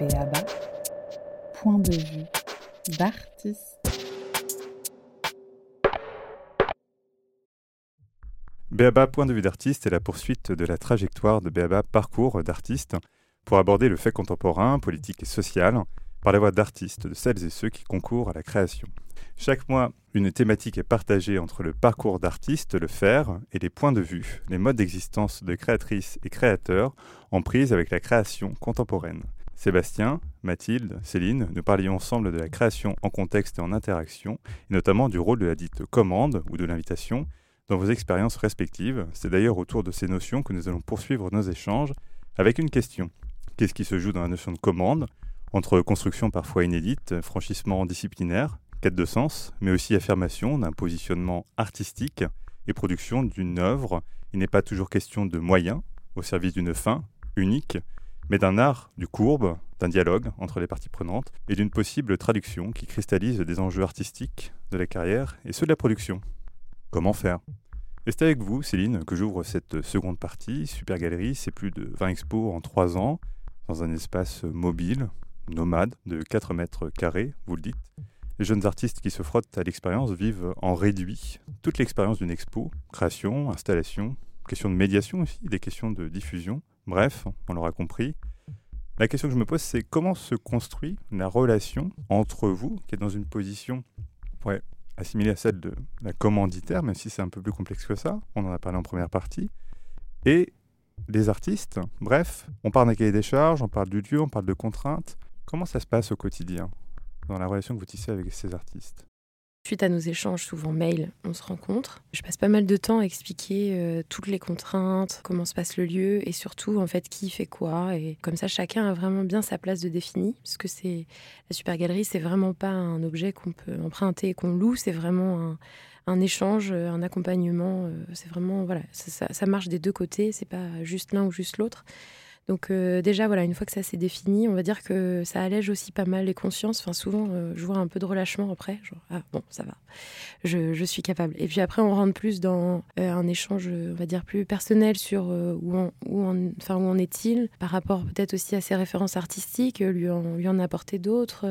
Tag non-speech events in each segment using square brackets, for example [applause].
Béaba, point de vue d'artiste. Béaba Point de vue d'artiste est la poursuite de la trajectoire de Béaba Parcours d'artiste pour aborder le fait contemporain, politique et social par la voix d'artistes, de celles et ceux qui concourent à la création. Chaque mois, une thématique est partagée entre le parcours d'artiste, le faire, et les points de vue, les modes d'existence de créatrices et créateurs en prise avec la création contemporaine. Sébastien, Mathilde, Céline, nous parlions ensemble de la création en contexte et en interaction, et notamment du rôle de la dite commande ou de l'invitation dans vos expériences respectives. C'est d'ailleurs autour de ces notions que nous allons poursuivre nos échanges avec une question. Qu'est-ce qui se joue dans la notion de commande entre construction parfois inédite, franchissement disciplinaire, quête de sens, mais aussi affirmation d'un positionnement artistique et production d'une œuvre? Il n'est pas toujours question de moyens au service d'une fin unique, mais d'un art du courbe, d'un dialogue entre les parties prenantes et d'une possible traduction qui cristallise des enjeux artistiques de la carrière et ceux de la production. Comment faire? Et c'est avec vous, Céline, que j'ouvre cette seconde partie. Super Galerie, c'est plus de 20 expos en 3 ans, dans un espace mobile, nomade, de 4 mètres carrés, vous le dites. Les jeunes artistes qui se frottent à l'expérience vivent en réduit toute l'expérience d'une expo, création, installation, question de médiation aussi, des questions de diffusion. Bref, on l'aura compris. La question que je me pose, c'est comment se construit la relation entre vous, qui êtes dans une position assimilée à celle de la commanditaire, même si c'est un peu plus complexe que ça, on en a parlé en première partie, et les artistes. Bref, on parle d'un cahier des charges, on parle du lieu, on parle de contraintes. Comment ça se passe au quotidien dans la relation que vous tissez avec ces artistes? Suite à nos échanges, souvent mail, on se rencontre. Je passe pas mal de temps à expliquer euh, toutes les contraintes, comment se passe le lieu et surtout en fait qui fait quoi. Et comme ça, chacun a vraiment bien sa place de défini. Parce que la super galerie, c'est vraiment pas un objet qu'on peut emprunter et qu'on loue. C'est vraiment un, échange, un accompagnement. Euh, c'est vraiment voilà, ça, ça, marche des deux côtés. C'est pas juste l'un ou juste l'autre. Donc euh, déjà, voilà, une fois que ça s'est défini, on va dire que ça allège aussi pas mal les consciences. Enfin, souvent, euh, je vois un peu de relâchement après. Genre, ah bon, ça va, je, suis capable. Et puis après, on rentre plus dans euh, un échange, on va dire, plus personnel sur où, on, où, en est-il par rapport peut-être aussi à ses références artistiques, lui en, lui en apporter d'autres.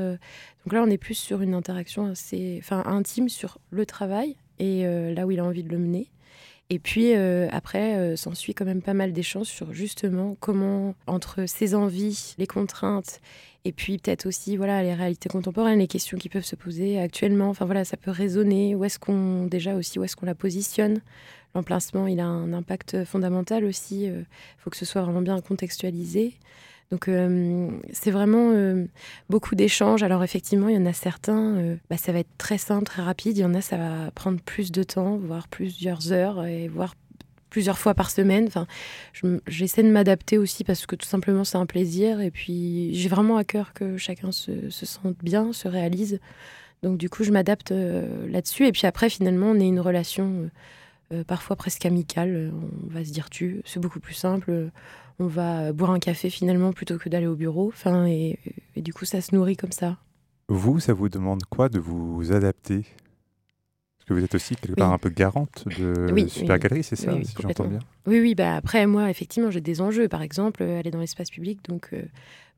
Donc là, on est plus sur une interaction assez intime sur le travail et là où il a envie de le mener. Et puis euh, après, euh, s'ensuit quand même pas mal d'échanges sur justement comment, entre ses envies, les contraintes, et puis peut-être aussi voilà les réalités contemporaines, les questions qui peuvent se poser actuellement. Enfin voilà, ça peut résonner. Où est-ce qu'on déjà aussi où est-ce qu'on la positionne? L'emplacement, il a un impact fondamental aussi. Il faut que ce soit vraiment bien contextualisé. Donc euh, c'est vraiment euh, beaucoup d'échanges. Alors effectivement, il y en a certains, euh, bah, ça va être très simple, très rapide. Il y en a, ça va prendre plus de temps, voire plusieurs heures, et voire plusieurs fois par semaine. Enfin, j'essaie de m'adapter aussi parce que tout simplement c'est un plaisir. Et puis j'ai vraiment à cœur que chacun se, se, sente bien, se réalise. Donc du coup, je m'adapte là-dessus. Et puis après, finalement, on est une relation parfois presque amicale. On va se dire tu. C'est beaucoup plus simple on va boire un café finalement plutôt que d'aller au bureau. Enfin, et, du coup, ça se nourrit comme ça. Vous, ça vous demande quoi de vous adapter? Parce que vous êtes aussi quelque part un peu garante de Super Galerie, c'est ça, si j'entends bien? Oui, oui. Bah après, moi, effectivement, j'ai des enjeux. Par exemple, aller dans l'espace public. Donc, euh,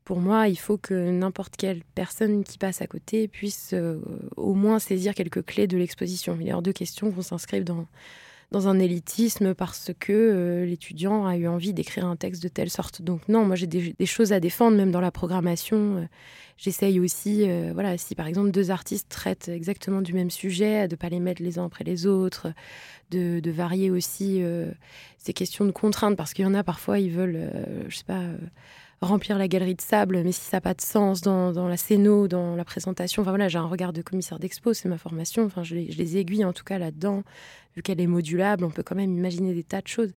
pour moi, il faut que n'importe quelle personne qui passe à côté puisse euh, au moins saisir quelques clés de l'exposition. Il est hors de question qu'on s'inscrive dans dans un élitisme parce que euh, l'étudiant a eu envie d'écrire un texte de telle sorte. Donc non, moi j'ai des, choses à défendre, même dans la programmation. Euh, j'essaye aussi, euh, voilà, si par exemple deux artistes traitent exactement du même sujet, de ne pas les mettre les uns après les autres, de, varier aussi ces questions de contraintes, parce qu'il y en a parfois, ils veulent, je sais pas remplir la galerie de sable, mais si ça n'a pas de sens dans, dans la scéno, dans la présentation, enfin voilà, j'ai un regard de commissaire d'expo, c'est ma formation, enfin je les, je aiguille en tout cas là-dedans, vu qu'elle est modulable, on peut quand même imaginer des tas de choses.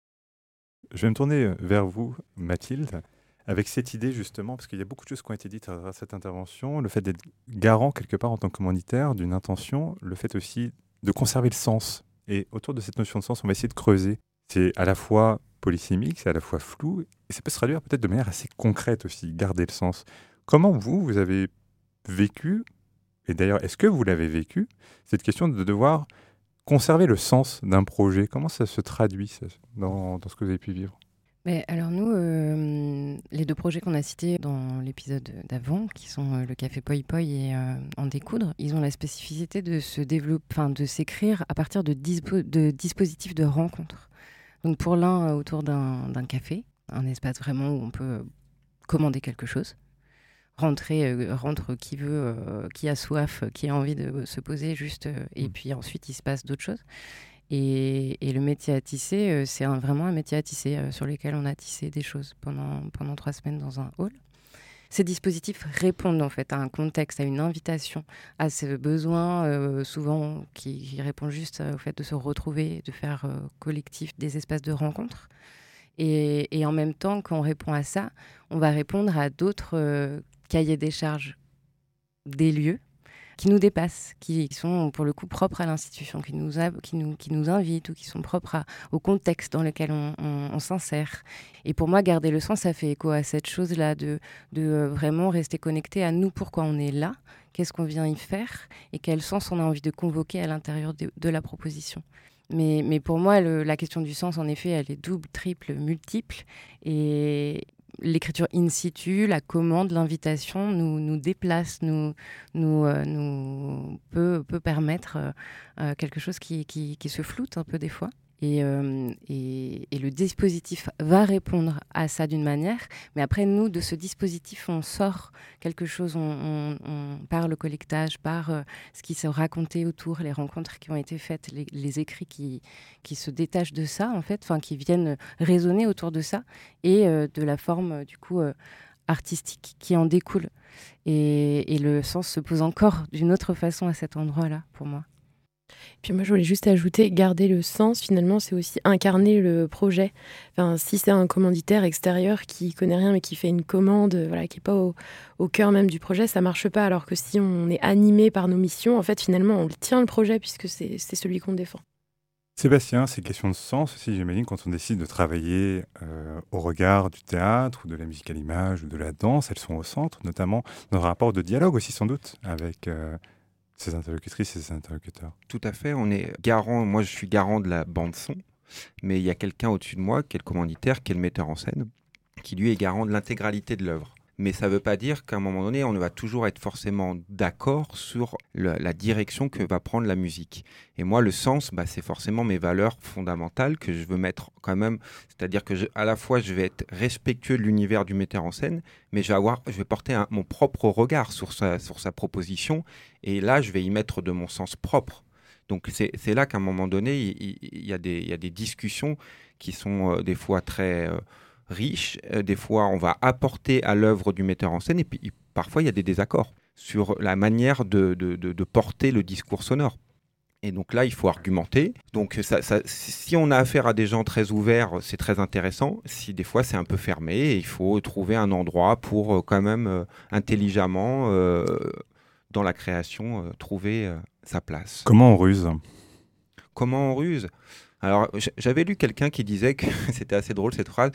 Je vais me tourner vers vous, Mathilde, avec cette idée justement, parce qu'il y a beaucoup de choses qui ont été dites à cette intervention, le fait d'être garant quelque part en tant que commanditaire d'une intention, le fait aussi de conserver le sens. Et autour de cette notion de sens, on va essayer de creuser. C'est à la fois polysémique, c'est à la fois flou, et ça peut se traduire peut-être de manière assez concrète aussi, garder le sens. Comment vous, vous avez vécu, et d'ailleurs, est-ce que vous l'avez vécu, cette question de devoir conserver le sens d'un projet? Comment ça se traduit dans, ce que vous avez pu vivre? Mais alors nous, euh, les deux projets qu'on a cités dans l'épisode d'avant, qui sont euh, le café Poi Poi et euh, En découdre, ils ont la spécificité de se développer, de s'écrire à partir de, de, dispositifs de rencontres. Donc pour l'un autour d'un café, un espace vraiment où on peut commander quelque chose, rentrer, rentre qui veut, qui a soif, qui a envie de se poser juste, et mmh. puis ensuite il se passe d'autres choses. Et, le métier à tisser, euh, c'est vraiment un métier à tisser euh, sur lequel on a tissé des choses pendant, pendant trois semaines dans un hall. Ces dispositifs répondent en fait à un contexte, à une invitation, à ce besoin euh, souvent qui, répond juste au fait de se retrouver, de faire collectif des espaces de rencontre. Et, et, en même temps, quand on répond à ça, on va répondre à d'autres cahiers des charges des lieux qui nous dépassent, qui, sont pour le coup propres à l'institution, qui nous, qui, nous, qui nous invitent ou qui sont propres au contexte dans lequel on, s'insère. Et pour moi, garder le sens, ça fait écho à cette chose-là, de, de euh, vraiment rester connecté à nous, pourquoi on est là, qu'est-ce qu'on vient y faire et quel sens on a envie de convoquer à l'intérieur de, la proposition. Mais, mais pour moi, la question du sens, en effet, elle est double, triple, multiple. Et, l'écriture in situ, la commande, l'invitation nous, nous déplace, nous, nous, euh, peut, permettre euh, euh, quelque chose qui, qui, qui, se floute un peu des fois. Euh, et, le dispositif va répondre à ça d'une manière, mais après, nous, de ce dispositif, on sort quelque chose, par le collectage, par euh, ce qui s'est raconté autour, les rencontres qui ont été faites, les, écrits qui, qui se détachent de ça, en fait, enfin, qui viennent résonner autour de ça, et euh, de la forme, du coup, artistique qui en découle. Et le sens se pose encore d'une autre façon à cet endroit-là, pour moi. Puis moi, je voulais juste ajouter, garder le sens, finalement, c'est aussi incarner le projet. Enfin, si c'est un commanditaire extérieur qui connaît rien mais qui fait une commande, voilà, qui n'est pas au, cœur même du projet, ça marche pas. Alors que si on est animé par nos missions, en fait, finalement, on tient le projet puisque c'est celui qu'on défend. Sébastien, ces questions de sens aussi, j'imagine, quand on décide de travailler euh, au regard du théâtre ou de la musique à l'image ou de la danse, elles sont au centre, notamment dans un rapport de dialogue aussi sans doute avec euh, ces interlocutrices et ces interlocuteurs. Tout à fait, on est garant, moi je suis garant de la bande son, mais il y a quelqu'un au-dessus de moi qui est le commanditaire, qui est le metteur en scène, qui lui est garant de l'intégralité de l'œuvre mais ça ne veut pas dire qu'à un moment donné, on va toujours être forcément d'accord sur la direction que va prendre la musique. Et moi, le sens, bah, c'est forcément mes valeurs fondamentales que je veux mettre quand même. C'est-à-dire que à la fois, je vais être respectueux de l'univers du metteur en scène, mais je vais, avoir, je vais porter mon propre regard sur sa, sur sa proposition. Et là, je vais y mettre de mon sens propre. Donc c'est là qu'à un moment donné, il, y a des, il, y a des, discussions qui sont euh, des fois très... Euh, riche. Euh, des fois, on va apporter à l'œuvre du metteur en scène et puis parfois, il y a des désaccords sur la manière de, de, porter le discours sonore. Et donc là, il faut argumenter. Donc ça, si on a affaire à des gens très ouverts, c'est très intéressant. Si des fois c'est un peu fermé, il faut trouver un endroit pour euh, quand même euh, intelligemment, dans la création, trouver sa place. Comment on ruse? Comment on ruse? Alors, j'avais lu quelqu'un qui disait que [laughs] c'était assez drôle cette phrase.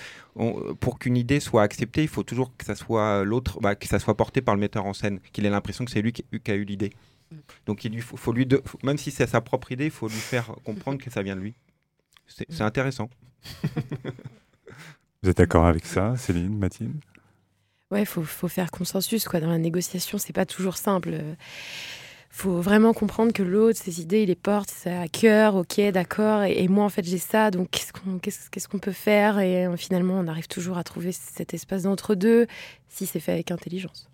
pour qu'une idée soit acceptée, il faut toujours que ça soit l'autre, bah, que ça soit porté par le metteur en scène, qu'il ait l'impression que c'est lui qui, a eu l'idée. Donc, il lui faut, lui, même si c'est sa propre idée, il faut lui faire comprendre que ça vient de lui. C'est intéressant. [laughs] Vous êtes d'accord avec ça, Céline, Mathilde? Ouais, il faut, faut, faire consensus quoi. Dans la négociation, c'est pas toujours simple faut vraiment comprendre que l'autre, ses idées, il les porte, c'est à cœur, ok, d'accord. Et, moi, en fait, j'ai ça, donc qu'est-ce qu'on peut faire Et euh, finalement, on arrive toujours à trouver cet espace d'entre-deux si c'est fait avec intelligence.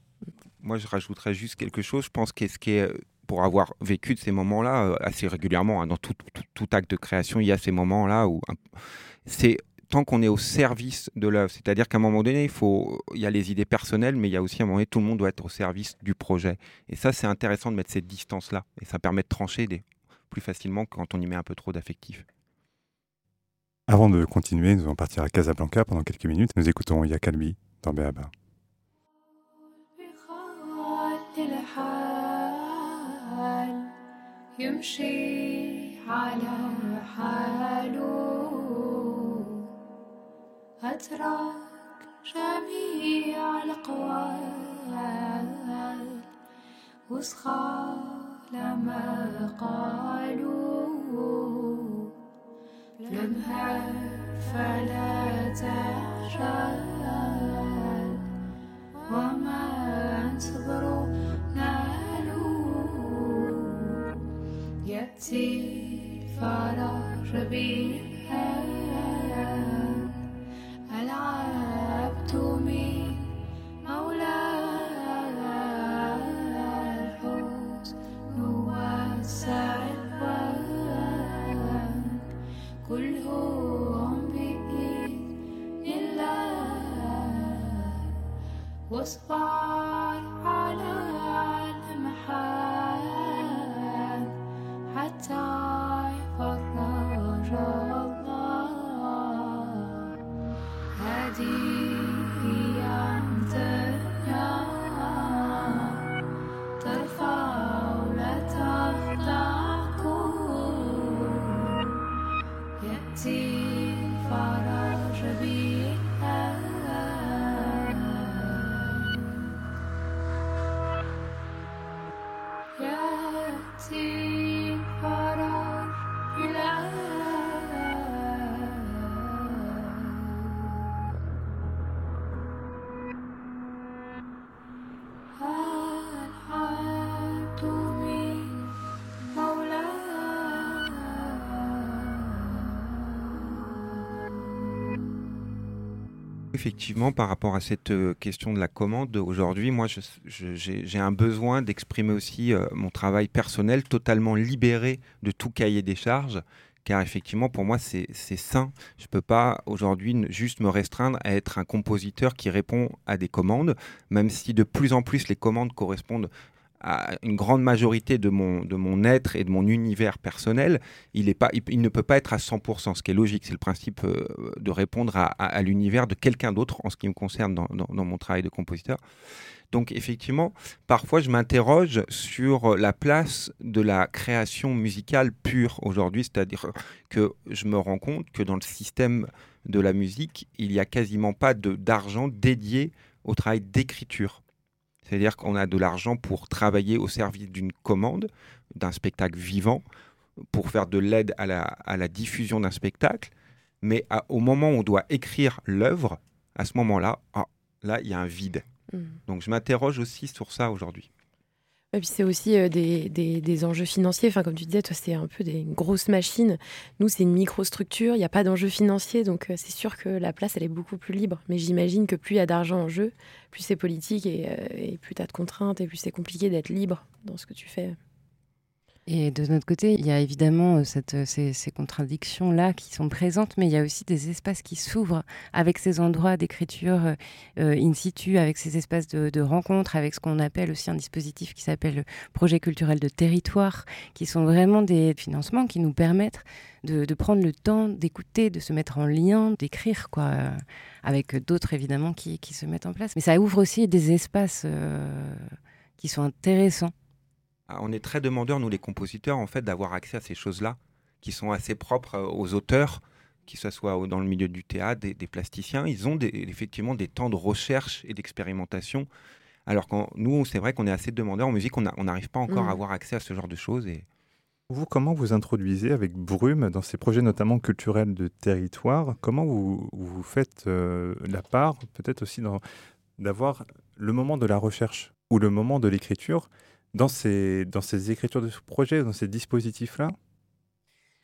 Moi, je rajouterais juste quelque chose. Je pense qu'est-ce qui est pour avoir vécu de ces moments-là euh, assez régulièrement, hein, dans tout, acte de création, il y a ces moments-là où c'est tant qu'on est au service de l'œuvre. C'est-à-dire qu'à un moment donné, il, faut, il y a les idées personnelles, mais il y a aussi un moment donné, tout le monde doit être au service du projet. Et ça, c'est intéressant de mettre cette distance-là. Et ça permet de trancher des, plus facilement quand on y met un peu trop d'affectif. Avant de continuer, nous allons partir à Casablanca pendant quelques minutes. Nous écoutons Yakalbi dans Béaba. أترك جميع الأقوال وصخى لما قالوا لمها فلا تعلم رجال وما صبروا نالوا. يأتي الفرج بالآن Effectivement, par rapport à cette euh, question de la commande, aujourd'hui, moi, j'ai un besoin d'exprimer aussi euh, mon travail personnel totalement libéré de tout cahier des charges, car effectivement, pour moi, c'est sain. Je ne peux pas aujourd'hui juste me restreindre à être un compositeur qui répond à des commandes, même si de plus en plus les commandes correspondent à une grande majorité de mon, être et de mon univers personnel, il, ne peut pas être à 100%, ce qui est logique. C'est le principe euh, de répondre à, l'univers de quelqu'un d'autre en ce qui me concerne dans, mon travail de compositeur. Donc effectivement, parfois je m'interroge sur la place de la création musicale pure aujourd'hui, c'est-à-dire que je me rends compte que dans le système de la musique, il n'y a quasiment pas d'argent dédié au travail d'écriture. C'est-à-dire qu'on a de l'argent pour travailler au service d'une commande, d'un spectacle vivant, pour faire de l'aide à la, à la diffusion d'un spectacle. Mais à- au moment où on doit écrire l'œuvre, à ce moment-là, ah, là, il y a un vide. Mm. Donc je m'interroge aussi sur ça aujourd'hui. Et puis c'est aussi euh, des, des- enjeux financiers. Enfin, comme tu disais, toi, c'est un peu des grosses machines. Nous, c'est une microstructure. Il n'y a pas d'enjeu financier. Donc, euh, c'est sûr que la place, elle est beaucoup plus libre. Mais j'imagine que plus il y a d'argent en jeu, plus c'est politique et, euh, et plus tu as de contraintes et plus c'est compliqué d'être libre dans ce que tu fais. Et de notre côté, il y a évidemment euh, euh, ces, contradictions-là qui sont présentes, mais il y a aussi des espaces qui s'ouvrent avec ces endroits d'écriture euh, in situ, avec ces espaces de, de rencontre, avec ce qu'on appelle aussi un dispositif qui s'appelle le projet culturel de territoire, qui sont vraiment des financements qui nous permettent de, prendre le temps d'écouter, de se mettre en lien, d'écrire, quoi, avec d'autres évidemment qui, se mettent en place. Mais ça ouvre aussi des espaces qui sont intéressants. Ah, On est très demandeurs, nous les compositeurs, en fait, d'avoir accès à ces choses-là, qui sont assez propres euh, aux auteurs, que ce soit dans le milieu du théâtre, des, des plasticiens. Ils ont des- effectivement des temps de recherche et d'expérimentation. Alors que nous, c'est vrai qu'on est assez demandeurs en musique, on n'arrive pas encore Mhm. à avoir accès à ce genre de choses. Et... Vous, comment vous introduisez avec Brume dans ces projets notamment culturels de territoire? Comment vous, vous faites euh, la part, peut-être aussi d'avoir le moment de la recherche ou le moment de l'écriture dans ces, écritures de projets, dans ces dispositifs-là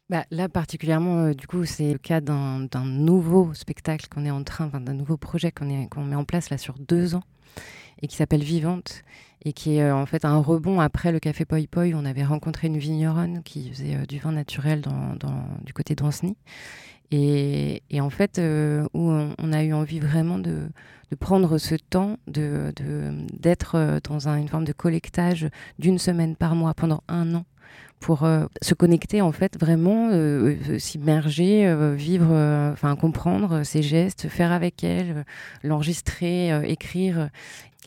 Bah, là, particulièrement, euh, du coup, c'est le cas d'un nouveau spectacle qu'on est en train, d'un nouveau projet qu'on met en place là sur deux ans et qui s'appelle Vivante et qui est euh, en fait un rebond après le Café Poi Poi. On avait rencontré une vigneronne qui faisait euh, du vin naturel du côté d'Anceny. Et, en fait, euh, où on, a eu envie vraiment de, de prendre ce temps de- de- d'être euh, dans un- une forme de collectage d'une semaine par mois pendant un an pour euh, se connecter en fait vraiment euh, euh, s'immerger vivre enfin comprendre ses gestes faire avec elle l'enregistrer écrire.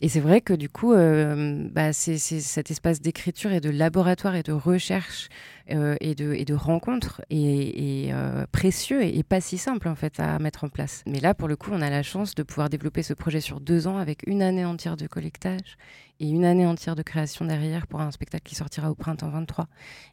Et c'est vrai que du coup bah, c'est cet espace d'écriture et de laboratoire et de recherche et, de, et de rencontre euh, précieux et, et pas si simple en fait à mettre en place. Mais là pour le coup on a la chance de pouvoir développer ce projet sur deux ans avec une année entière de collectage et une année entière de création derrière pour un spectacle qui sortira au printemps 23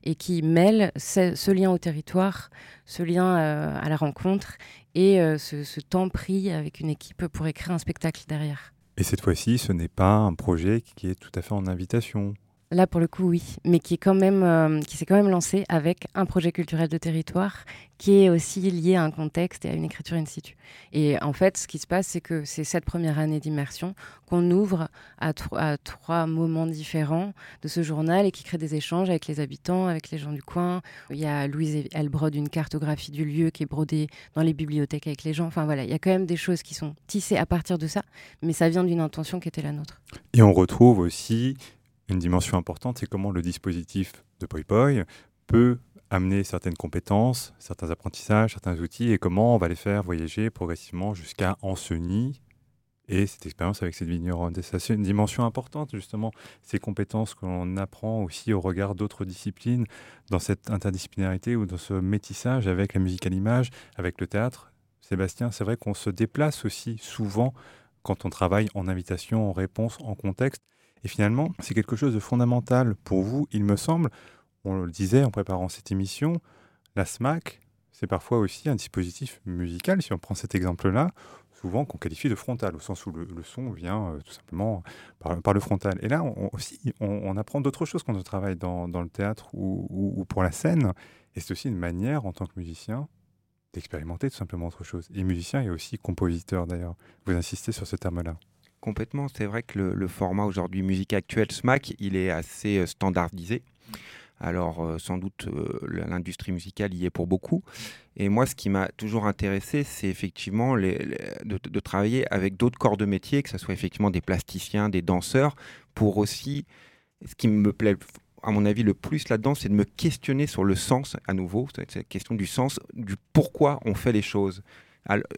et qui mêle ce, lien au territoire, ce lien euh, à la rencontre et euh, ce, ce temps pris avec une équipe pour écrire un spectacle derrière. Et cette fois-ci, ce n'est pas un projet qui est tout à fait en invitation. Là, pour le coup, oui, mais qui est quand même, euh, qui s'est quand même lancé avec un projet culturel de territoire qui est aussi lié à un contexte et à une écriture in situ. Et en fait, ce qui se passe, c'est que c'est cette première année d'immersion qu'on ouvre à, tro- à trois moments différents de ce journal et qui crée des échanges avec les habitants, avec les gens du coin. Il y a Louise, elle brode une cartographie du lieu qui est brodée dans les bibliothèques avec les gens. Enfin voilà, il y a quand même des choses qui sont tissées à partir de ça, mais ça vient d'une intention qui était la nôtre. Et on retrouve aussi une dimension importante, c'est comment le dispositif de Poi Poi peut amener certaines compétences, certains apprentissages, certains outils, et comment on va les faire voyager progressivement jusqu'à Ancenis et cette expérience avec cette vigneronne. C'est une dimension importante, justement, ces compétences que l'on apprend aussi au regard d'autres disciplines, dans cette interdisciplinarité ou dans ce métissage avec la musique à l'image, avec le théâtre. Sébastien, c'est vrai qu'on se déplace aussi souvent quand on travaille en invitation, en réponse, en contexte. Et finalement, c'est quelque chose de fondamental pour vous, il me semble. On le disait en préparant cette émission, la SMAC, c'est parfois aussi un dispositif musical, si on prend cet exemple-là, souvent qu'on qualifie de frontal, au sens où le, son vient euh, tout simplement par, le frontal. Et là, on, aussi, on, apprend d'autres choses quand on travaille dans, le théâtre ou- ou pour la scène. Et c'est aussi une manière, en tant que musicien, d'expérimenter tout simplement autre chose. Et musicien et aussi compositeur, d'ailleurs. Vous insistez sur ce terme-là. Complètement. C'est vrai que le, format aujourd'hui musique actuelle SMAC, il est assez euh, standardisé. Alors euh, sans doute euh, l'industrie musicale y est pour beaucoup. Et moi, ce qui m'a toujours intéressé, c'est effectivement de, travailler avec d'autres corps de métier, que ce soit effectivement des plasticiens, des danseurs, pour aussi, ce qui me plaît à mon avis le plus là-dedans, c'est de me questionner sur le sens à nouveau, cette question du sens, du pourquoi on fait les choses.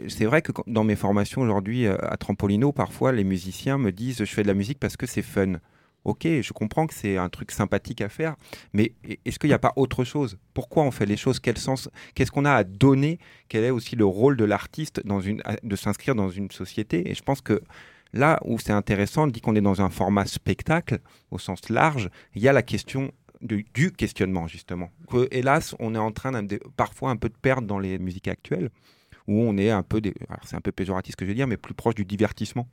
C'est vrai que dans mes formations aujourd'hui euh, à Trampolino, parfois les musiciens me disent je fais de la musique parce que c'est fun. Ok, je comprends que c'est un truc sympathique à faire, mais e- est-ce qu'il n'y a pas autre chose? Pourquoi on fait les choses? Quel sens? Qu'est-ce qu'on a à donner? Quel est aussi le rôle de l'artiste de s'inscrire dans une société? Et je pense que là où c'est intéressant, dit qu'on est dans un format spectacle au sens large. Il y a la question du, questionnement justement. Que hélas, on est en train parfois un peu de perdre dans les musiques actuelles où on est un peu, des, alors c'est un peu péjoratif ce que je veux dire, mais plus proche du divertissement.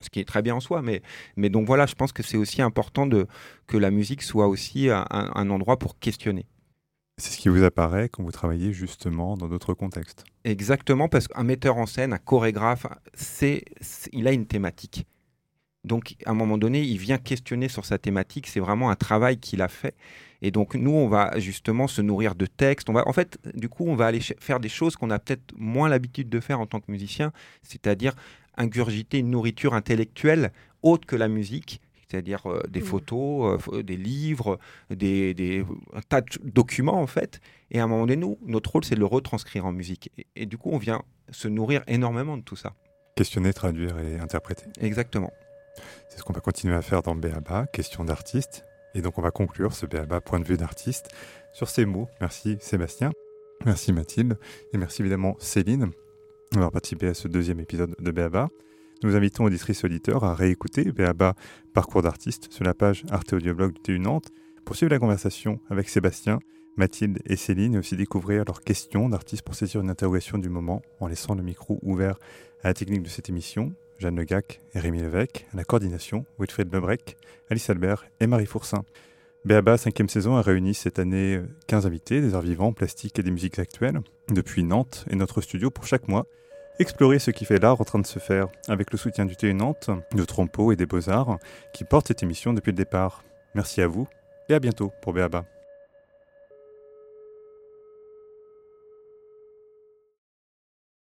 Ce qui est très bien en soi, mais, mais donc voilà, je pense que c'est aussi important de, que la musique soit aussi un, un endroit pour questionner. C'est ce qui vous apparaît quand vous travaillez justement dans d'autres contextes. Exactement, parce qu'un metteur en scène, un chorégraphe, c'est, c'est- il a une thématique. Donc, à un moment donné, il vient questionner sur sa thématique. C'est vraiment un travail qu'il a fait. Et donc, nous, on va justement se nourrir de textes. On va, en fait, du coup, on va aller faire des choses qu'on a peut-être moins l'habitude de faire en tant que musicien, c'est-à-dire ingurgiter une nourriture intellectuelle autre que la musique, c'est-à-dire euh, des Mhm. photos, euh, pho- des livres, des, des- un tas de documents, en fait. Et à un moment donné, nous, notre rôle, c'est de le retranscrire en musique. Et, et du coup, on vient se nourrir énormément de tout ça. Questionner, traduire et interpréter. Exactement. C'est ce qu'on va continuer à faire dans BABA, question d'artiste. Et donc on va conclure ce BABA point de vue d'artiste sur ces mots. Merci Sébastien, merci Mathilde, et merci évidemment Céline d'avoir participé à ce deuxième épisode de BABA. Nous invitons auditrices auditeurs à réécouter BABA Parcours d'artiste sur la page Arte Audioblog du TU Nantes pour suivre la conversation avec Sébastien, Mathilde et Céline et aussi découvrir leurs questions d'artistes pour saisir une interrogation du moment en laissant le micro ouvert à la technique de cette émission. Jeanne Le Gac et Rémi Lévesque, à la coordination, Wilfried Lebrec, Alice Albert et Marie Fourcin. Béaba, cinquième saison, a réuni cette année 15 invités des arts vivants, plastiques et des musiques actuelles, depuis Nantes et notre studio pour chaque mois. Explorer ce qui fait l'art en train de se faire, avec le soutien du TU Nantes, de Trompeau et des Beaux-Arts, qui portent cette émission depuis le départ. Merci à vous et à bientôt pour Béaba.